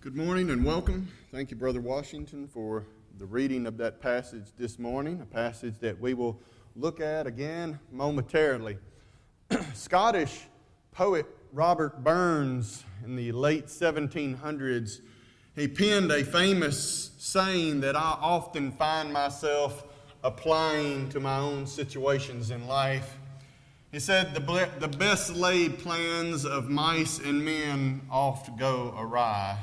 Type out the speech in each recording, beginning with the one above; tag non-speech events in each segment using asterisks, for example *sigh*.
Good morning and welcome. Thank you, Brother Washington, for the reading of that passage this morning, a passage that we will look at again momentarily. *clears throat* Scottish poet Robert Burns in the late 1700s, he penned a famous saying that I often find myself applying to my own situations in life. He said, The, the best laid plans of mice and men oft go awry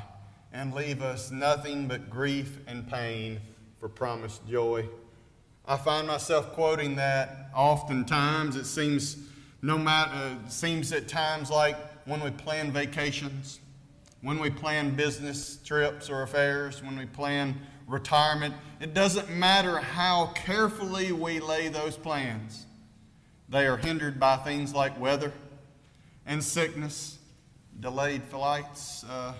and leave us nothing but grief and pain for promised joy. I find myself quoting that oftentimes. It seems no matter seems at times like when we plan vacations, when we plan business trips or affairs, when we plan retirement, it doesn't matter how carefully we lay those plans. They are hindered by things like weather and sickness, delayed flights, uh,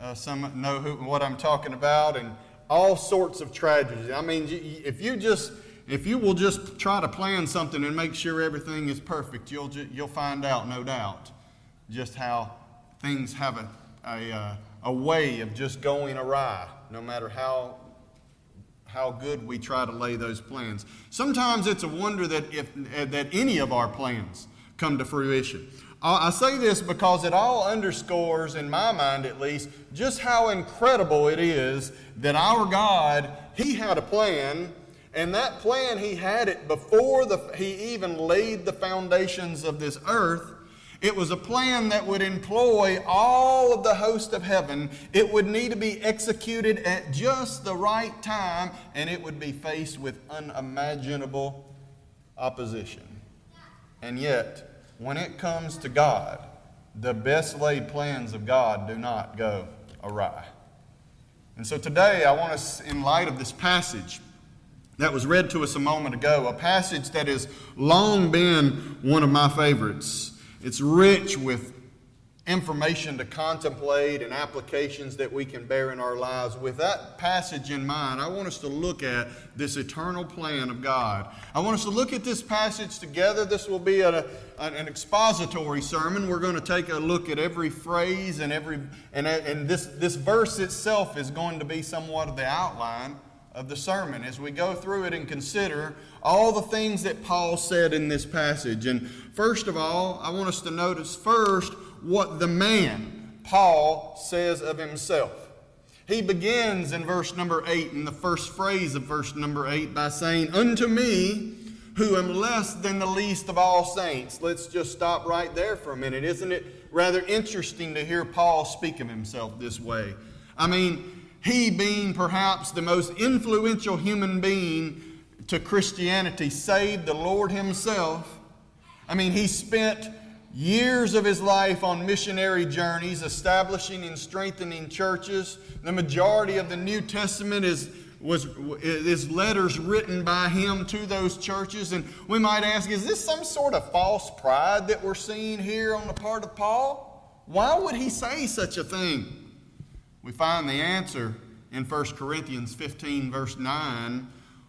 uh, some know who, what I'm talking about, and all sorts of tragedies. I mean, if you just if you will just try to plan something and make sure everything is perfect, you'll you'll find out, no doubt, just how things have a a, uh, a way of just going awry, no matter how how good we try to lay those plans. Sometimes it's a wonder that if that any of our plans come to fruition. I say this because it all underscores, in my mind at least, just how incredible it is that our God, He had a plan, and that plan, He had it before the, He even laid the foundations of this earth. It was a plan that would employ all of the host of heaven. It would need to be executed at just the right time, and it would be faced with unimaginable opposition. And yet, when it comes to God, the best laid plans of God do not go awry. And so today, I want us, in light of this passage that was read to us a moment ago, a passage that has long been one of my favorites. It's rich with information to contemplate and applications that we can bear in our lives. With that passage in mind, I want us to look at this eternal plan of God. I want us to look at this passage together. This will be a, an expository sermon. We're going to take a look at every phrase and every and, and this, this verse itself is going to be somewhat of the outline of the sermon as we go through it and consider all the things that Paul said in this passage. And first of all, I want us to notice first what the man, Paul, says of himself. He begins in verse number 8, in the first phrase of verse number 8, by saying, Unto me, who am less than the least of all saints. Let's just stop right there for a minute. Isn't it rather interesting to hear Paul speak of himself this way? I mean, he being perhaps the most influential human being to Christianity, saved the Lord Himself. I mean, he spent years of his life on missionary journeys, establishing and strengthening churches. The majority of the New Testament is was is letters written by him to those churches. And we might ask is this some sort of false pride that we're seeing here on the part of Paul? Why would he say such a thing? We find the answer in 1 Corinthians 15 verse 9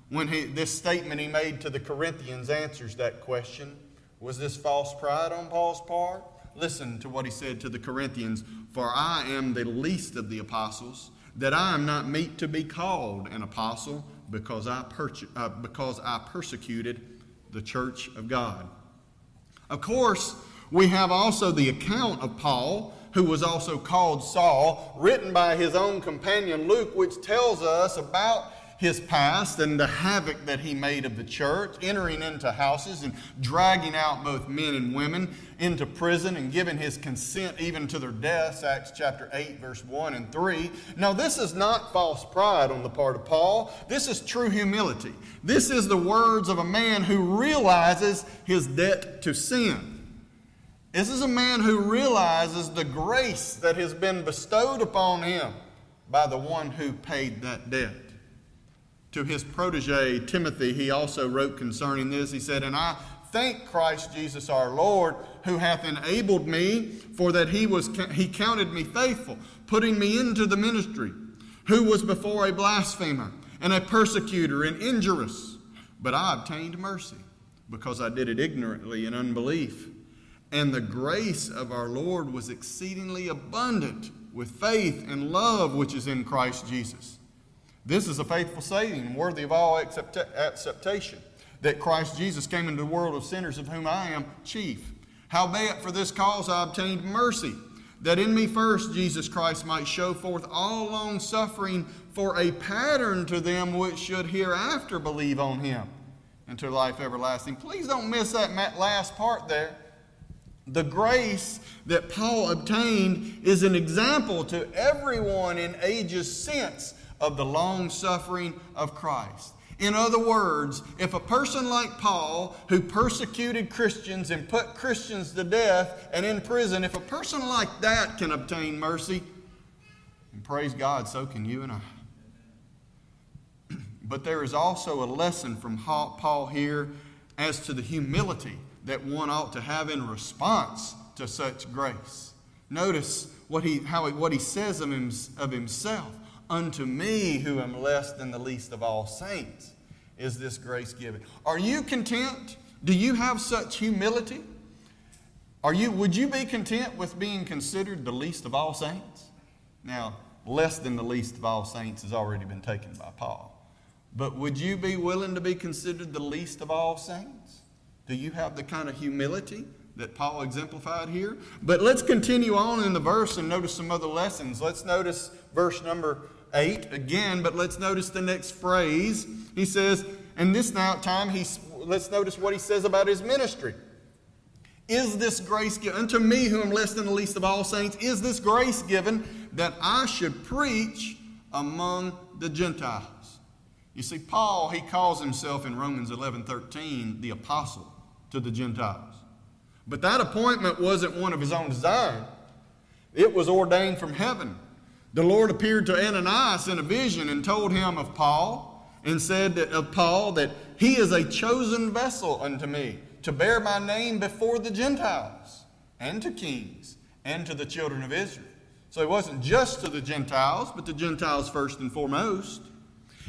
when he, this statement he made to the Corinthians answers that question was this false pride on Paul's part? Listen to what he said to the Corinthians For I am the least of the apostles, that I am not meet to be called an apostle, because I, uh, because I persecuted the church of God. Of course, we have also the account of Paul, who was also called Saul, written by his own companion Luke, which tells us about his past and the havoc that he made of the church, entering into houses and dragging out both men and women into prison and giving his consent even to their deaths, Acts chapter 8, verse 1 and 3. Now, this is not false pride on the part of Paul. This is true humility. This is the words of a man who realizes his debt to sin. This is a man who realizes the grace that has been bestowed upon him by the one who paid that debt. To his protege, Timothy, he also wrote concerning this. He said, And I thank Christ Jesus our Lord, who hath enabled me, for that he, was, he counted me faithful, putting me into the ministry, who was before a blasphemer and a persecutor and injurious. But I obtained mercy, because I did it ignorantly in unbelief. And the grace of our Lord was exceedingly abundant with faith and love which is in Christ Jesus. This is a faithful saying, worthy of all acceptation, that Christ Jesus came into the world of sinners, of whom I am chief. Howbeit, for this cause I obtained mercy, that in me first Jesus Christ might show forth all long suffering for a pattern to them which should hereafter believe on him into life everlasting. Please don't miss that last part there. The grace that Paul obtained is an example to everyone in ages since of the long suffering of Christ. In other words, if a person like Paul, who persecuted Christians and put Christians to death and in prison, if a person like that can obtain mercy, and praise God, so can you and I. *clears throat* But there is also a lesson from Paul here as to the humility that one ought to have in response to such grace. Notice what he, how he, what he says of, him, of himself. Unto me, who am less than the least of all saints, is this grace given. Are you content? Do you have such humility? Are you, would you be content with being considered the least of all saints? Now, less than the least of all saints has already been taken by Paul. But would you be willing to be considered the least of all saints? Do you have the kind of humility that Paul exemplified here? But let's continue on in the verse and notice some other lessons. Let's notice verse number 8 again, but let's notice the next phrase. He says, and this now time, he's, let's notice what he says about his ministry. Is this grace given unto me, who am less than the least of all saints? Is this grace given that I should preach among the Gentiles? You see, Paul, he calls himself in Romans 11 13 the apostle to the Gentiles. But that appointment wasn't one of his own design, it was ordained from heaven. The Lord appeared to Ananias in a vision and told him of Paul and said that, of Paul that he is a chosen vessel unto me to bear my name before the Gentiles and to kings and to the children of Israel. So it wasn't just to the Gentiles, but the Gentiles first and foremost.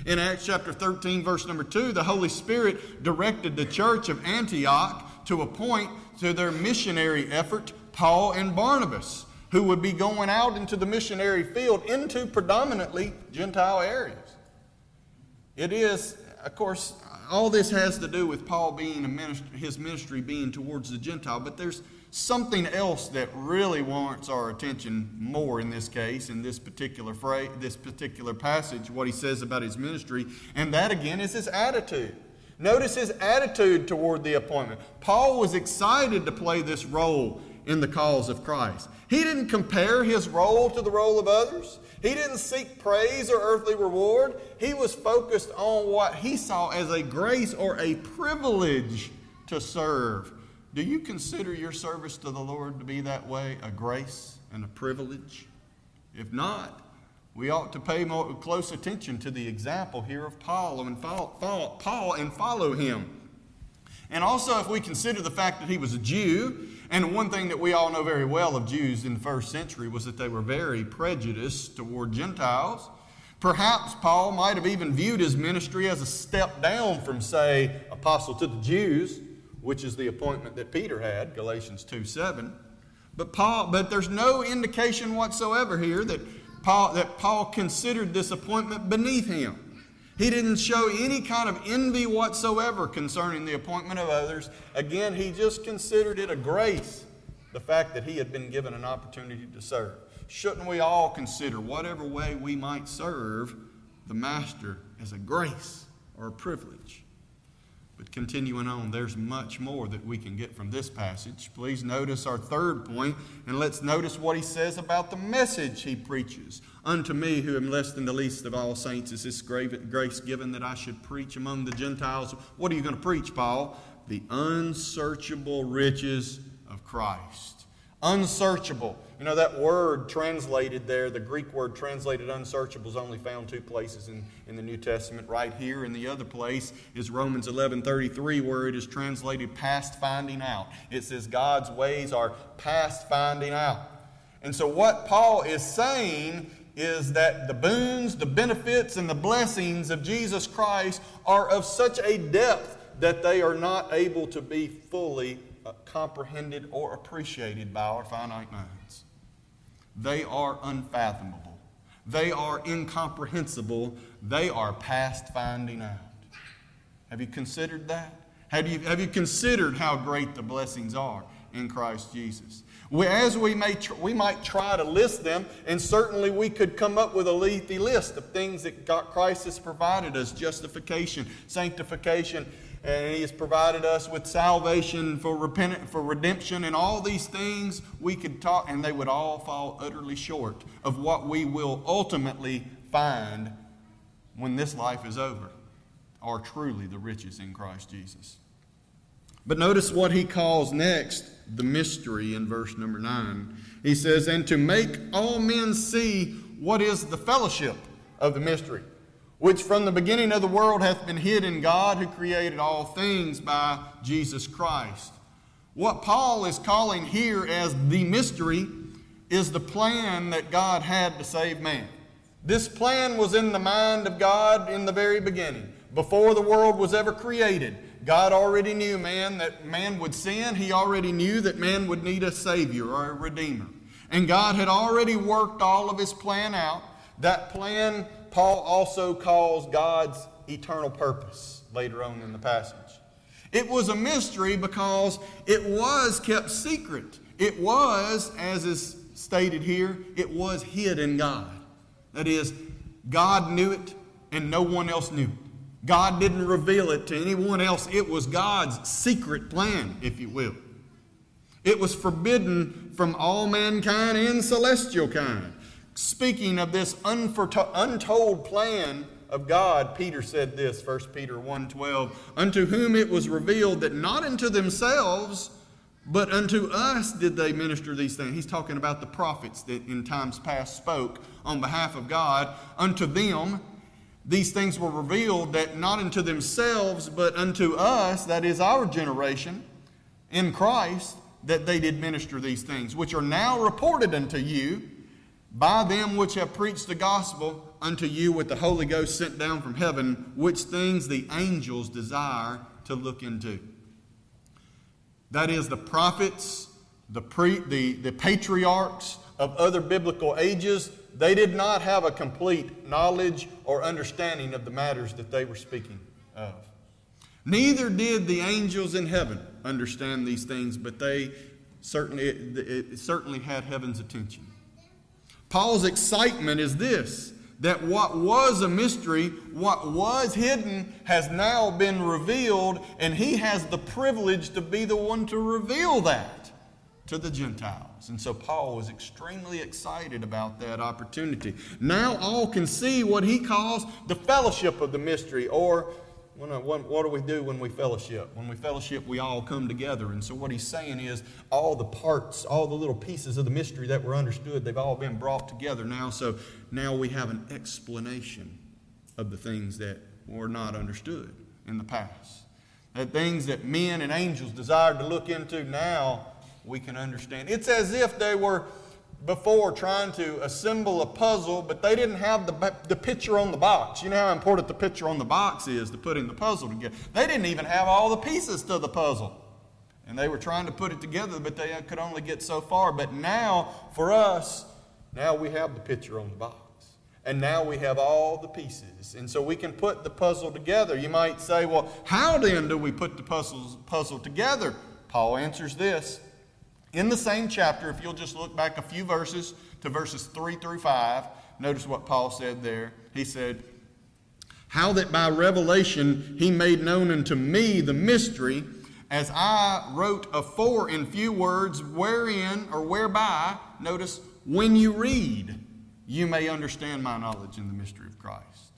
In Acts chapter 13, verse number 2, the Holy Spirit directed the church of Antioch to appoint to their missionary effort Paul and Barnabas, who would be going out into the missionary field into predominantly Gentile areas. It is, of course, all this has to do with Paul being a ministry, his ministry being towards the Gentile, but there's something else that really warrants our attention more in this case, in this particular phrase, this particular passage, what he says about his ministry, and that again is his attitude. Notice his attitude toward the appointment. Paul was excited to play this role in the cause of Christ. He didn't compare his role to the role of others. He didn't seek praise or earthly reward. He was focused on what he saw as a grace or a privilege to serve do you consider your service to the Lord to be that way a grace and a privilege? If not, we ought to pay more close attention to the example here of Paul and follow, follow, Paul and follow him. And also, if we consider the fact that he was a Jew, and one thing that we all know very well of Jews in the first century was that they were very prejudiced toward Gentiles. Perhaps Paul might have even viewed his ministry as a step down from, say, apostle to the Jews which is the appointment that Peter had, Galatians 2 7. But Paul, but there's no indication whatsoever here that Paul, that Paul considered this appointment beneath him. He didn't show any kind of envy whatsoever concerning the appointment of others. Again, he just considered it a grace, the fact that he had been given an opportunity to serve. Shouldn't we all consider whatever way we might serve the Master as a grace or a privilege? But continuing on, there's much more that we can get from this passage. Please notice our third point, and let's notice what he says about the message he preaches. Unto me, who am less than the least of all saints, is this grace given that I should preach among the Gentiles. What are you going to preach, Paul? The unsearchable riches of Christ unsearchable. You know, that word translated there, the Greek word translated unsearchable, is only found two places in, in the New Testament, right here. And the other place is Romans 11 33, where it is translated past finding out. It says God's ways are past finding out. And so, what Paul is saying is that the boons, the benefits, and the blessings of Jesus Christ are of such a depth that they are not able to be fully Uh, comprehended or appreciated by our finite minds. they are unfathomable. They are incomprehensible. They are past finding out. Have you considered that? Have you, have you considered how great the blessings are in Christ Jesus? As we, may tr- we might try to list them, and certainly we could come up with a lengthy list of things that God, Christ has provided us justification, sanctification, and He has provided us with salvation for, repent, for redemption, and all these things we could talk, and they would all fall utterly short of what we will ultimately find when this life is over, are truly the riches in Christ Jesus. But notice what he calls next the mystery in verse number 9. He says, And to make all men see what is the fellowship of the mystery, which from the beginning of the world hath been hid in God who created all things by Jesus Christ. What Paul is calling here as the mystery is the plan that God had to save man. This plan was in the mind of God in the very beginning, before the world was ever created. God already knew man that man would sin. He already knew that man would need a savior or a redeemer. And God had already worked all of his plan out. That plan Paul also calls God's eternal purpose later on in the passage. It was a mystery because it was kept secret. It was, as is stated here, it was hid in God. That is, God knew it and no one else knew it. God didn't reveal it to anyone else. It was God's secret plan, if you will. It was forbidden from all mankind and celestial kind. Speaking of this untold plan of God, Peter said this, 1 Peter 1:12, unto whom it was revealed that not unto themselves, but unto us did they minister these things. He's talking about the prophets that in times past spoke on behalf of God. Unto them these things were revealed that not unto themselves, but unto us, that is our generation, in Christ, that they did minister these things, which are now reported unto you by them which have preached the gospel unto you with the Holy Ghost sent down from heaven, which things the angels desire to look into. That is, the prophets, the, pre, the, the patriarchs of other biblical ages they did not have a complete knowledge or understanding of the matters that they were speaking of. Neither did the angels in heaven understand these things, but they certainly, it, it certainly had heaven's attention. Paul's excitement is this that what was a mystery, what was hidden, has now been revealed, and he has the privilege to be the one to reveal that to the Gentiles. And so Paul was extremely excited about that opportunity. Now all can see what he calls the fellowship of the mystery, or Uh, what do we do when we fellowship? When we fellowship, we all come together. And so what he's saying is all the parts, all the little pieces of the mystery that were understood, they've all been brought together now. So now we have an explanation of the things that were not understood in the past. The things that men and angels desired to look into now we can understand. It's as if they were before trying to assemble a puzzle, but they didn't have the, the picture on the box. You know how important the picture on the box is to putting the puzzle together. They didn't even have all the pieces to the puzzle. And they were trying to put it together, but they could only get so far. But now, for us, now we have the picture on the box. And now we have all the pieces. And so we can put the puzzle together. You might say, well, how then do we put the puzzles, puzzle together? Paul answers this in the same chapter, if you'll just look back a few verses to verses 3 through 5, notice what Paul said there. He said, How that by revelation he made known unto me the mystery, as I wrote afore in few words, wherein or whereby, notice, when you read, you may understand my knowledge in the mystery of Christ,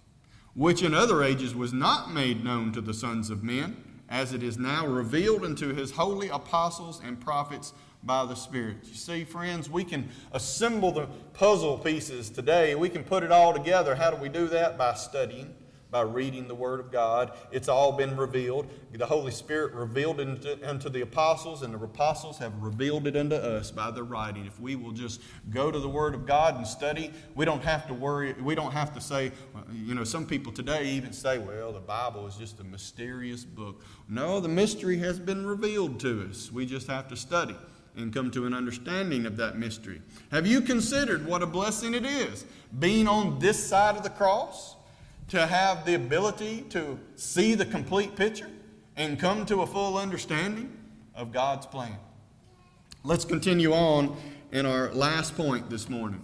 which in other ages was not made known to the sons of men, as it is now revealed unto his holy apostles and prophets by the Spirit. You see, friends, we can assemble the puzzle pieces today. We can put it all together. How do we do that? By studying, by reading the Word of God. It's all been revealed. The Holy Spirit revealed it unto the apostles, and the apostles have revealed it unto us by their writing. If we will just go to the Word of God and study, we don't have to worry. We don't have to say, you know, some people today even say, well, the Bible is just a mysterious book. No, the mystery has been revealed to us. We just have to study and come to an understanding of that mystery. Have you considered what a blessing it is being on this side of the cross to have the ability to see the complete picture and come to a full understanding of God's plan? Let's continue on in our last point this morning.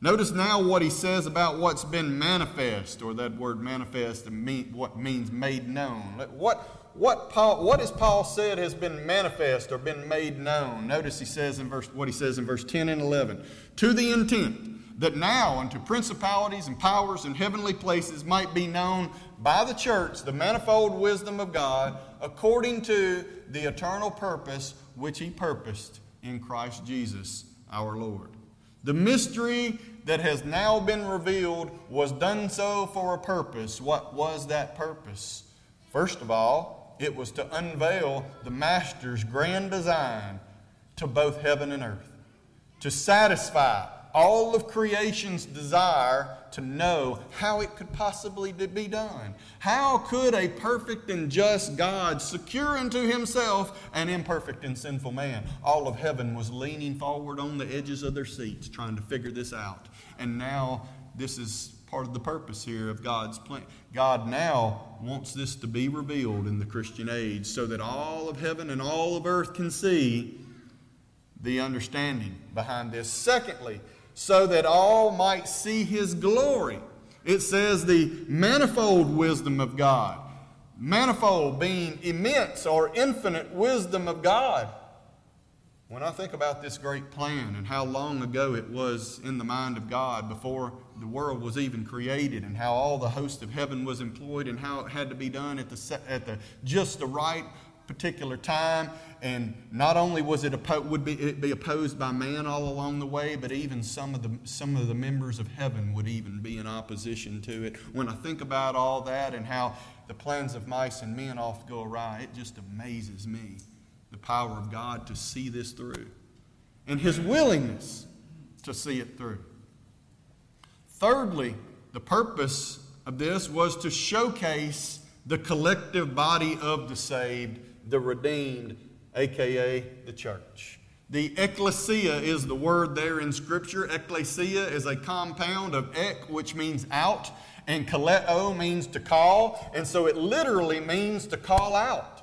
Notice now what he says about what's been manifest, or that word manifest, what means made known. What, what, Paul, what is Paul said has been manifest or been made known? Notice he says in verse, what he says in verse 10 and 11. To the intent that now unto principalities and powers in heavenly places might be known by the church the manifold wisdom of God according to the eternal purpose which he purposed in Christ Jesus our Lord. The mystery that has now been revealed was done so for a purpose. What was that purpose? First of all, it was to unveil the Master's grand design to both heaven and earth, to satisfy all of creation's desire to know how it could possibly be done. How could a perfect and just God secure unto himself an imperfect and sinful man? All of heaven was leaning forward on the edges of their seats trying to figure this out. And now this is part of the purpose here of God's plan. God now wants this to be revealed in the Christian age so that all of heaven and all of earth can see the understanding behind this. Secondly, so that all might see his glory. It says the manifold wisdom of God. Manifold being immense or infinite wisdom of God. When I think about this great plan and how long ago it was in the mind of God before the world was even created and how all the host of heaven was employed and how it had to be done at the, at the just the right particular time and not only was it would be, it be opposed by man all along the way but even some of the some of the members of heaven would even be in opposition to it when i think about all that and how the plans of mice and men often go awry it just amazes me the power of God to see this through and his willingness to see it through. Thirdly, the purpose of this was to showcase the collective body of the saved, the redeemed, aka the church. The ecclesia is the word there in Scripture. Ecclesia is a compound of ek, which means out, and kaleo means to call, and so it literally means to call out.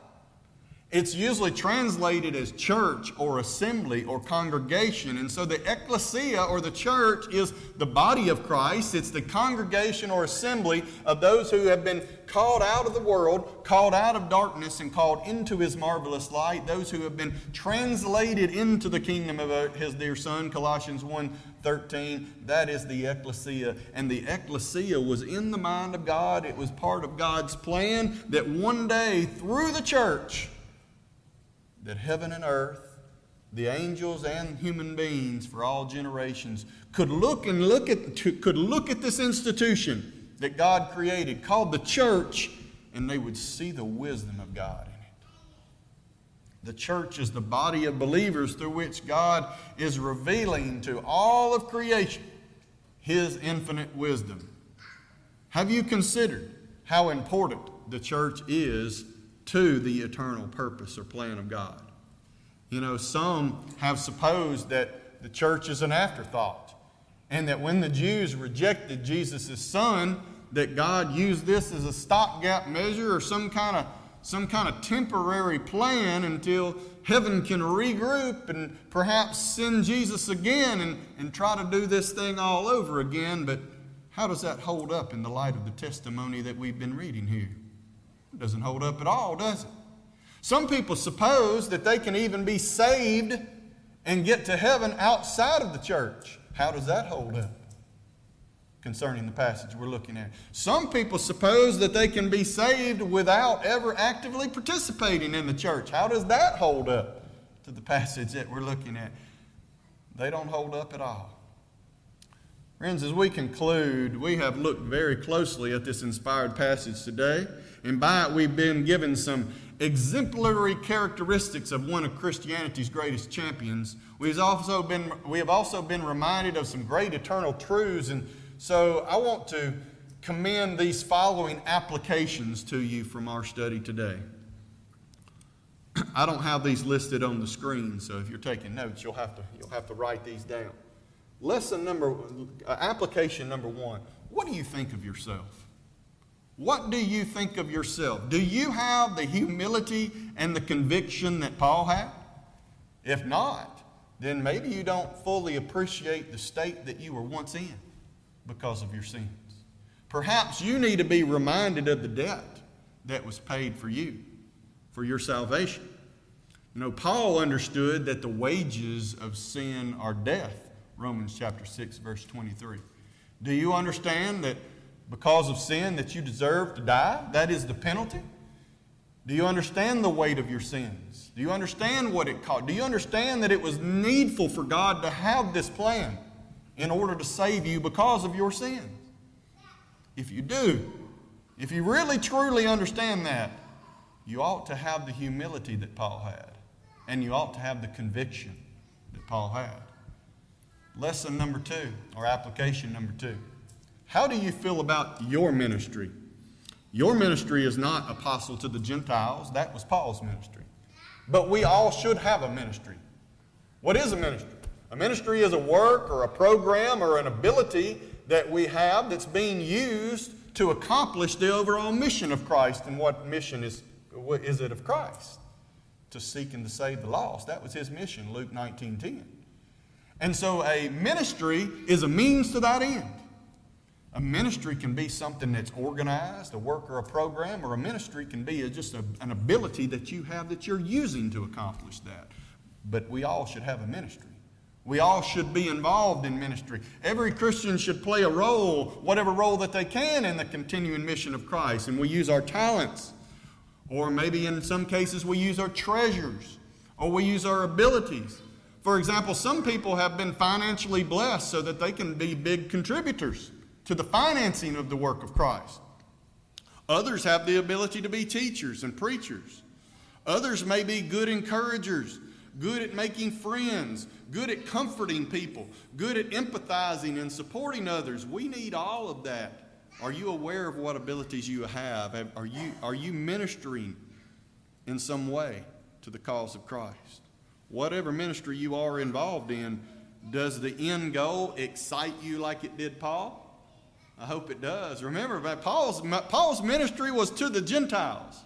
It's usually translated as church or assembly or congregation. And so the ecclesia or the church is the body of Christ. It's the congregation or assembly of those who have been called out of the world, called out of darkness, and called into his marvelous light. Those who have been translated into the kingdom of uh, his dear Son, Colossians 1 13. That is the ecclesia. And the ecclesia was in the mind of God. It was part of God's plan that one day through the church, that heaven and earth, the angels and human beings for all generations could look and look at could look at this institution that God created called the church and they would see the wisdom of God in it. The church is the body of believers through which God is revealing to all of creation his infinite wisdom. Have you considered how important the church is to the eternal purpose or plan of God. You know, some have supposed that the church is an afterthought, and that when the Jews rejected Jesus' son, that God used this as a stopgap measure or some kind of some kind of temporary plan until heaven can regroup and perhaps send Jesus again and, and try to do this thing all over again. But how does that hold up in the light of the testimony that we've been reading here? It doesn't hold up at all, does it? Some people suppose that they can even be saved and get to heaven outside of the church. How does that hold up? Concerning the passage we're looking at. Some people suppose that they can be saved without ever actively participating in the church. How does that hold up to the passage that we're looking at? They don't hold up at all. Friends, as we conclude, we have looked very closely at this inspired passage today. And by it, we've been given some exemplary characteristics of one of Christianity's greatest champions. We've also been, we have also been reminded of some great eternal truths. And so I want to commend these following applications to you from our study today. *clears throat* I don't have these listed on the screen, so if you're taking notes, you'll have to, you'll have to write these down. Lesson number, uh, application number one what do you think of yourself? What do you think of yourself? Do you have the humility and the conviction that Paul had? If not, then maybe you don't fully appreciate the state that you were once in because of your sins. Perhaps you need to be reminded of the debt that was paid for you, for your salvation. You know, Paul understood that the wages of sin are death, Romans chapter 6, verse 23. Do you understand that because of sin that you deserve to die? That is the penalty. Do you understand the weight of your sins? Do you understand what it cost? Do you understand that it was needful for God to have this plan in order to save you because of your sins? If you do, if you really truly understand that, you ought to have the humility that Paul had, and you ought to have the conviction that Paul had. Lesson number two, or application number two. How do you feel about your ministry? Your ministry is not apostle to the Gentiles, that was Paul's ministry. But we all should have a ministry. What is a ministry? A ministry is a work or a program or an ability that we have that's being used to accomplish the overall mission of Christ. And what mission is, what is it of Christ? To seek and to save the lost. That was his mission, Luke 19 10. And so a ministry is a means to that end. A ministry can be something that's organized, a work or a program, or a ministry can be just a, an ability that you have that you're using to accomplish that. But we all should have a ministry. We all should be involved in ministry. Every Christian should play a role, whatever role that they can, in the continuing mission of Christ. And we use our talents, or maybe in some cases we use our treasures, or we use our abilities for example, some people have been financially blessed so that they can be big contributors to the financing of the work of Christ. Others have the ability to be teachers and preachers. Others may be good encouragers, good at making friends, good at comforting people, good at empathizing and supporting others. We need all of that. Are you aware of what abilities you have? Are you, are you ministering in some way to the cause of Christ? Whatever ministry you are involved in, does the end goal excite you like it did Paul? I hope it does. Remember, Paul's, Paul's ministry was to the Gentiles.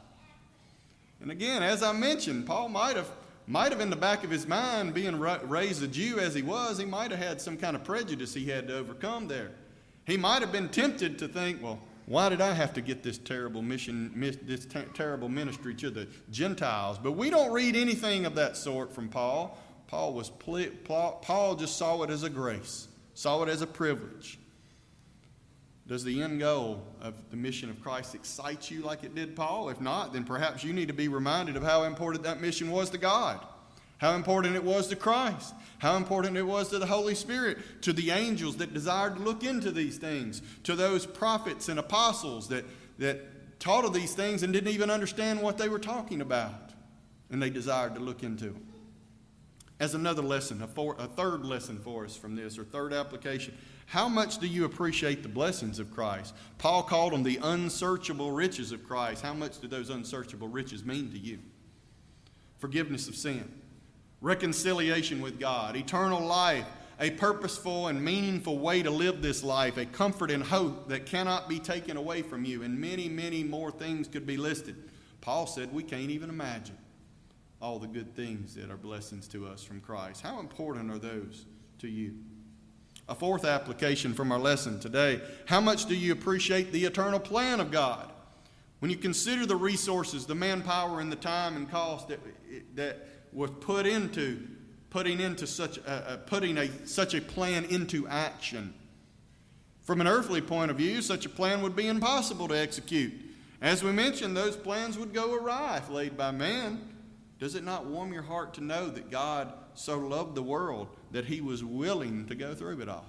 And again, as I mentioned, Paul might have, might have in the back of his mind, being raised a Jew as he was, he might have had some kind of prejudice he had to overcome there. He might have been tempted to think, well, why did I have to get this terrible mission, this ter- terrible ministry to the Gentiles? But we don't read anything of that sort from Paul. Paul was Paul just saw it as a grace, saw it as a privilege. Does the end goal of the mission of Christ excite you like it did Paul? If not, then perhaps you need to be reminded of how important that mission was to God how important it was to Christ, how important it was to the Holy Spirit, to the angels that desired to look into these things, to those prophets and apostles that, that taught of these things and didn't even understand what they were talking about, and they desired to look into them. As another lesson, a, a third lesson for us from this, or third application, how much do you appreciate the blessings of Christ? Paul called them the unsearchable riches of Christ. How much do those unsearchable riches mean to you? Forgiveness of sin reconciliation with God, eternal life, a purposeful and meaningful way to live this life, a comfort and hope that cannot be taken away from you, and many, many more things could be listed. Paul said we can't even imagine all the good things that are blessings to us from Christ. How important are those to you? A fourth application from our lesson today how much do you appreciate the eternal plan of God? When you consider the resources, the manpower, and the time and cost that, that was put into putting into such a, putting a, such a plan into action. From an earthly point of view, such a plan would be impossible to execute. As we mentioned, those plans would go awry if laid by man. Does it not warm your heart to know that God so loved the world that he was willing to go through it all?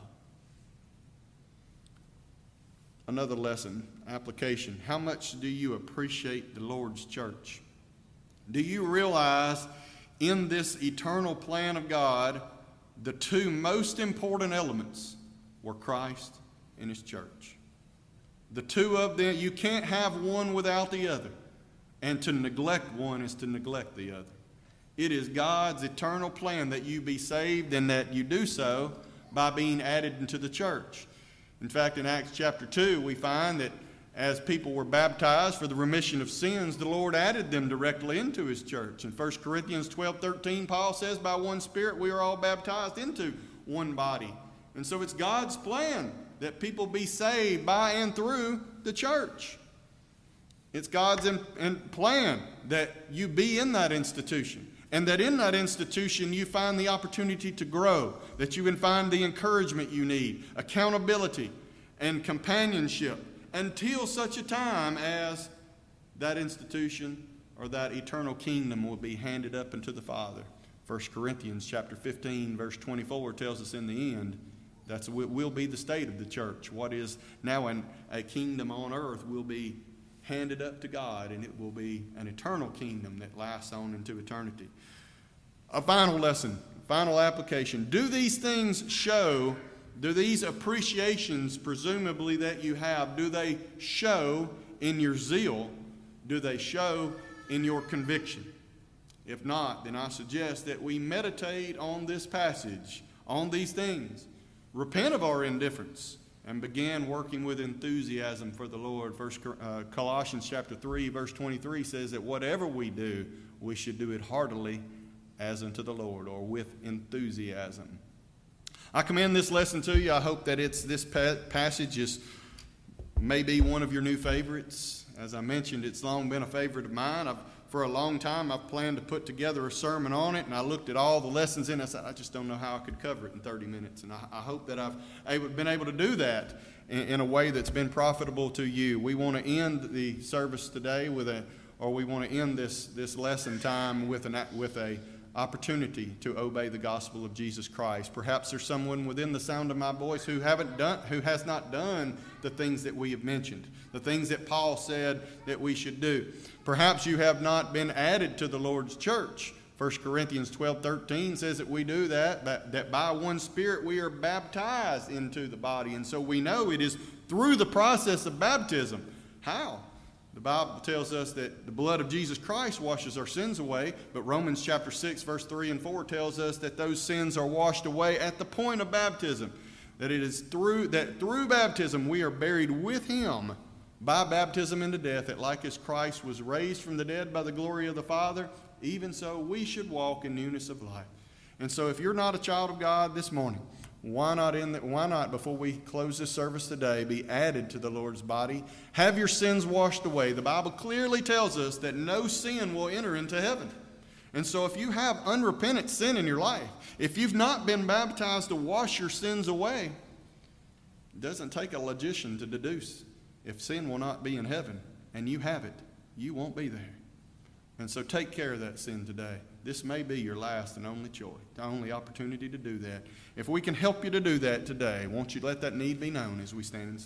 Another lesson, application. How much do you appreciate the Lord's church? Do you realize in this eternal plan of God, the two most important elements were Christ and His church. The two of them, you can't have one without the other. And to neglect one is to neglect the other. It is God's eternal plan that you be saved and that you do so by being added into the church. In fact, in Acts chapter 2, we find that as people were baptized for the remission of sins, the Lord added them directly into his church. In 1 Corinthians 12 13, Paul says, By one Spirit we are all baptized into one body. And so it's God's plan that people be saved by and through the church. It's God's in, in plan that you be in that institution and that in that institution you find the opportunity to grow, that you can find the encouragement you need, accountability, and companionship until such a time as that institution or that eternal kingdom will be handed up unto the Father. 1 Corinthians chapter 15 verse 24 tells us in the end that's will be the state of the church. What is now an, a kingdom on earth will be handed up to God, and it will be an eternal kingdom that lasts on into eternity. A final lesson, final application. Do these things show, do these appreciations, presumably that you have, do they show in your zeal? Do they show in your conviction? If not, then I suggest that we meditate on this passage, on these things. Repent of our indifference and began working with enthusiasm for the Lord. First uh, Colossians chapter 3 verse 23 says that whatever we do, we should do it heartily as unto the Lord or with enthusiasm. I commend this lesson to you. I hope that it's this passage is maybe one of your new favorites. As I mentioned, it's long been a favorite of mine. I've for a long time. I've planned to put together a sermon on it, and I looked at all the lessons in it. I said, I just don't know how I could cover it in 30 minutes. And I, I hope that I've been able to do that in, in, a way that's been profitable to you. We want to end the service today with a, or we want to end this, this lesson time with, an, with a opportunity to obey the gospel of Jesus Christ. Perhaps there's someone within the sound of my voice who haven't done who has not done the things that we have mentioned, the things that Paul said that we should do. Perhaps you have not been added to the Lord's church. 1 Corinthians 12 13 says that we do that, that, that by one Spirit we are baptized into the body. And so we know it is through the process of baptism. How? The Bible tells us that the blood of Jesus Christ washes our sins away, but Romans chapter 6 verse 3 and 4 tells us that those sins are washed away at the point of baptism. That it is through that through baptism we are buried with him by baptism into death, that like as Christ was raised from the dead by the glory of the Father, even so we should walk in newness of life. And so if you're not a child of God this morning, why not, in the, why not, before we close this service today, be added to the Lord's body? Have your sins washed away. The Bible clearly tells us that no sin will enter into heaven. And so, if you have unrepentant sin in your life, if you've not been baptized to wash your sins away, it doesn't take a logician to deduce if sin will not be in heaven and you have it, you won't be there. And so, take care of that sin today. This may be your last and only choice, the only opportunity to do that. If we can help you to do that today, won't you let that need be known as we stand and